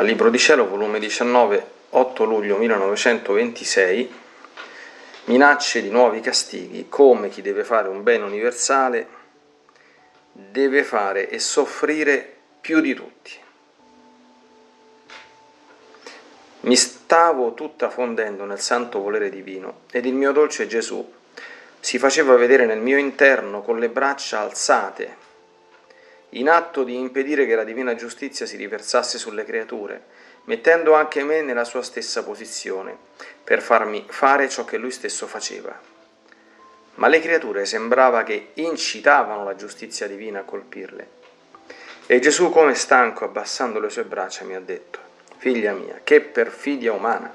Dal Libro di Cielo, volume 19, 8 luglio 1926, minacce di nuovi castighi, come chi deve fare un bene universale deve fare e soffrire più di tutti. Mi stavo tutta fondendo nel santo volere divino ed il mio dolce Gesù si faceva vedere nel mio interno con le braccia alzate in atto di impedire che la divina giustizia si riversasse sulle creature, mettendo anche me nella sua stessa posizione, per farmi fare ciò che lui stesso faceva. Ma le creature sembrava che incitavano la giustizia divina a colpirle. E Gesù, come stanco, abbassando le sue braccia, mi ha detto, Figlia mia, che perfidia umana!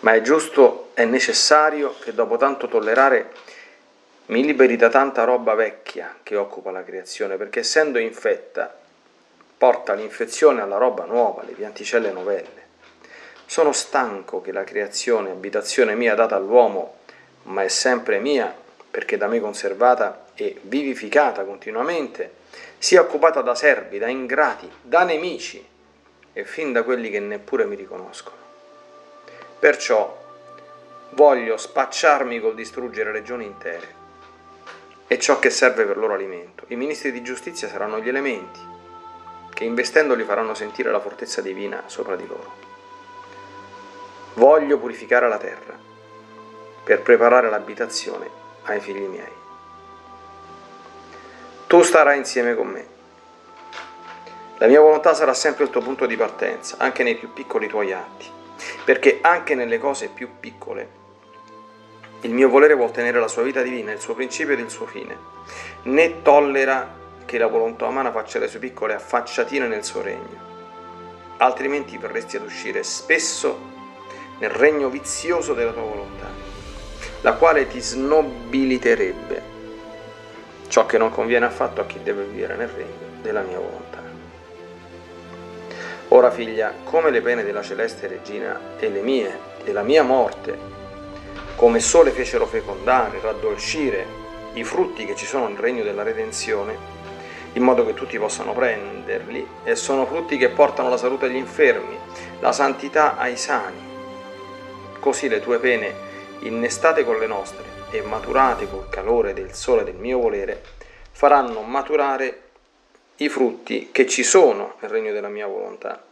Ma è giusto, è necessario che dopo tanto tollerare mi liberi da tanta roba vecchia che occupa la creazione, perché essendo infetta porta l'infezione alla roba nuova, le pianticelle novelle. Sono stanco che la creazione, abitazione mia data all'uomo, ma è sempre mia, perché da me conservata e vivificata continuamente, sia occupata da servi, da ingrati, da nemici e fin da quelli che neppure mi riconoscono. Perciò voglio spacciarmi col distruggere regioni intere e ciò che serve per loro alimento. I ministri di giustizia saranno gli elementi che investendoli faranno sentire la fortezza divina sopra di loro. Voglio purificare la terra per preparare l'abitazione ai figli miei. Tu starai insieme con me. La mia volontà sarà sempre il tuo punto di partenza, anche nei più piccoli tuoi atti, perché anche nelle cose più piccole il mio volere vuol tenere la sua vita divina, il suo principio ed il suo fine, né tollera che la volontà umana faccia le sue piccole affacciatine nel suo regno. Altrimenti verresti ad uscire spesso nel regno vizioso della tua volontà, la quale ti snobiliterebbe, ciò che non conviene affatto a chi deve vivere nel regno della mia volontà. Ora figlia, come le pene della celeste regina e le mie e la mia morte come sole fecero fecondare, raddolcire i frutti che ci sono nel regno della redenzione, in modo che tutti possano prenderli, e sono frutti che portano la salute agli infermi, la santità ai sani. Così le tue pene, innestate con le nostre e maturate col calore del sole del mio volere, faranno maturare i frutti che ci sono nel regno della mia volontà.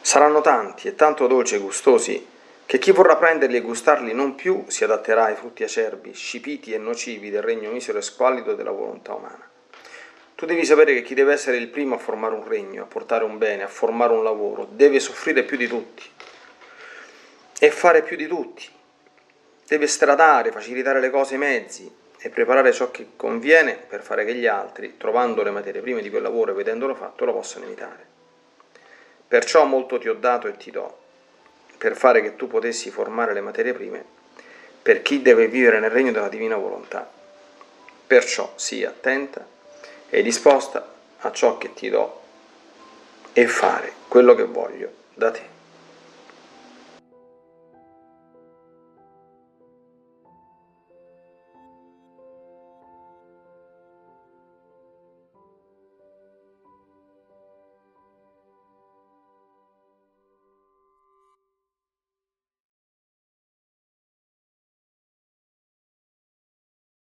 Saranno tanti e tanto dolci e gustosi che chi vorrà prenderli e gustarli non più si adatterà ai frutti acerbi, scipiti e nocivi del regno misero e squallido della volontà umana. Tu devi sapere che chi deve essere il primo a formare un regno, a portare un bene, a formare un lavoro, deve soffrire più di tutti e fare più di tutti. Deve stradare, facilitare le cose, i mezzi e preparare ciò che conviene per fare che gli altri, trovando le materie prime di quel lavoro e vedendolo fatto, lo possano imitare. Perciò molto ti ho dato e ti do per fare che tu potessi formare le materie prime per chi deve vivere nel regno della divina volontà. Perciò sii attenta e disposta a ciò che ti do e fare quello che voglio da te.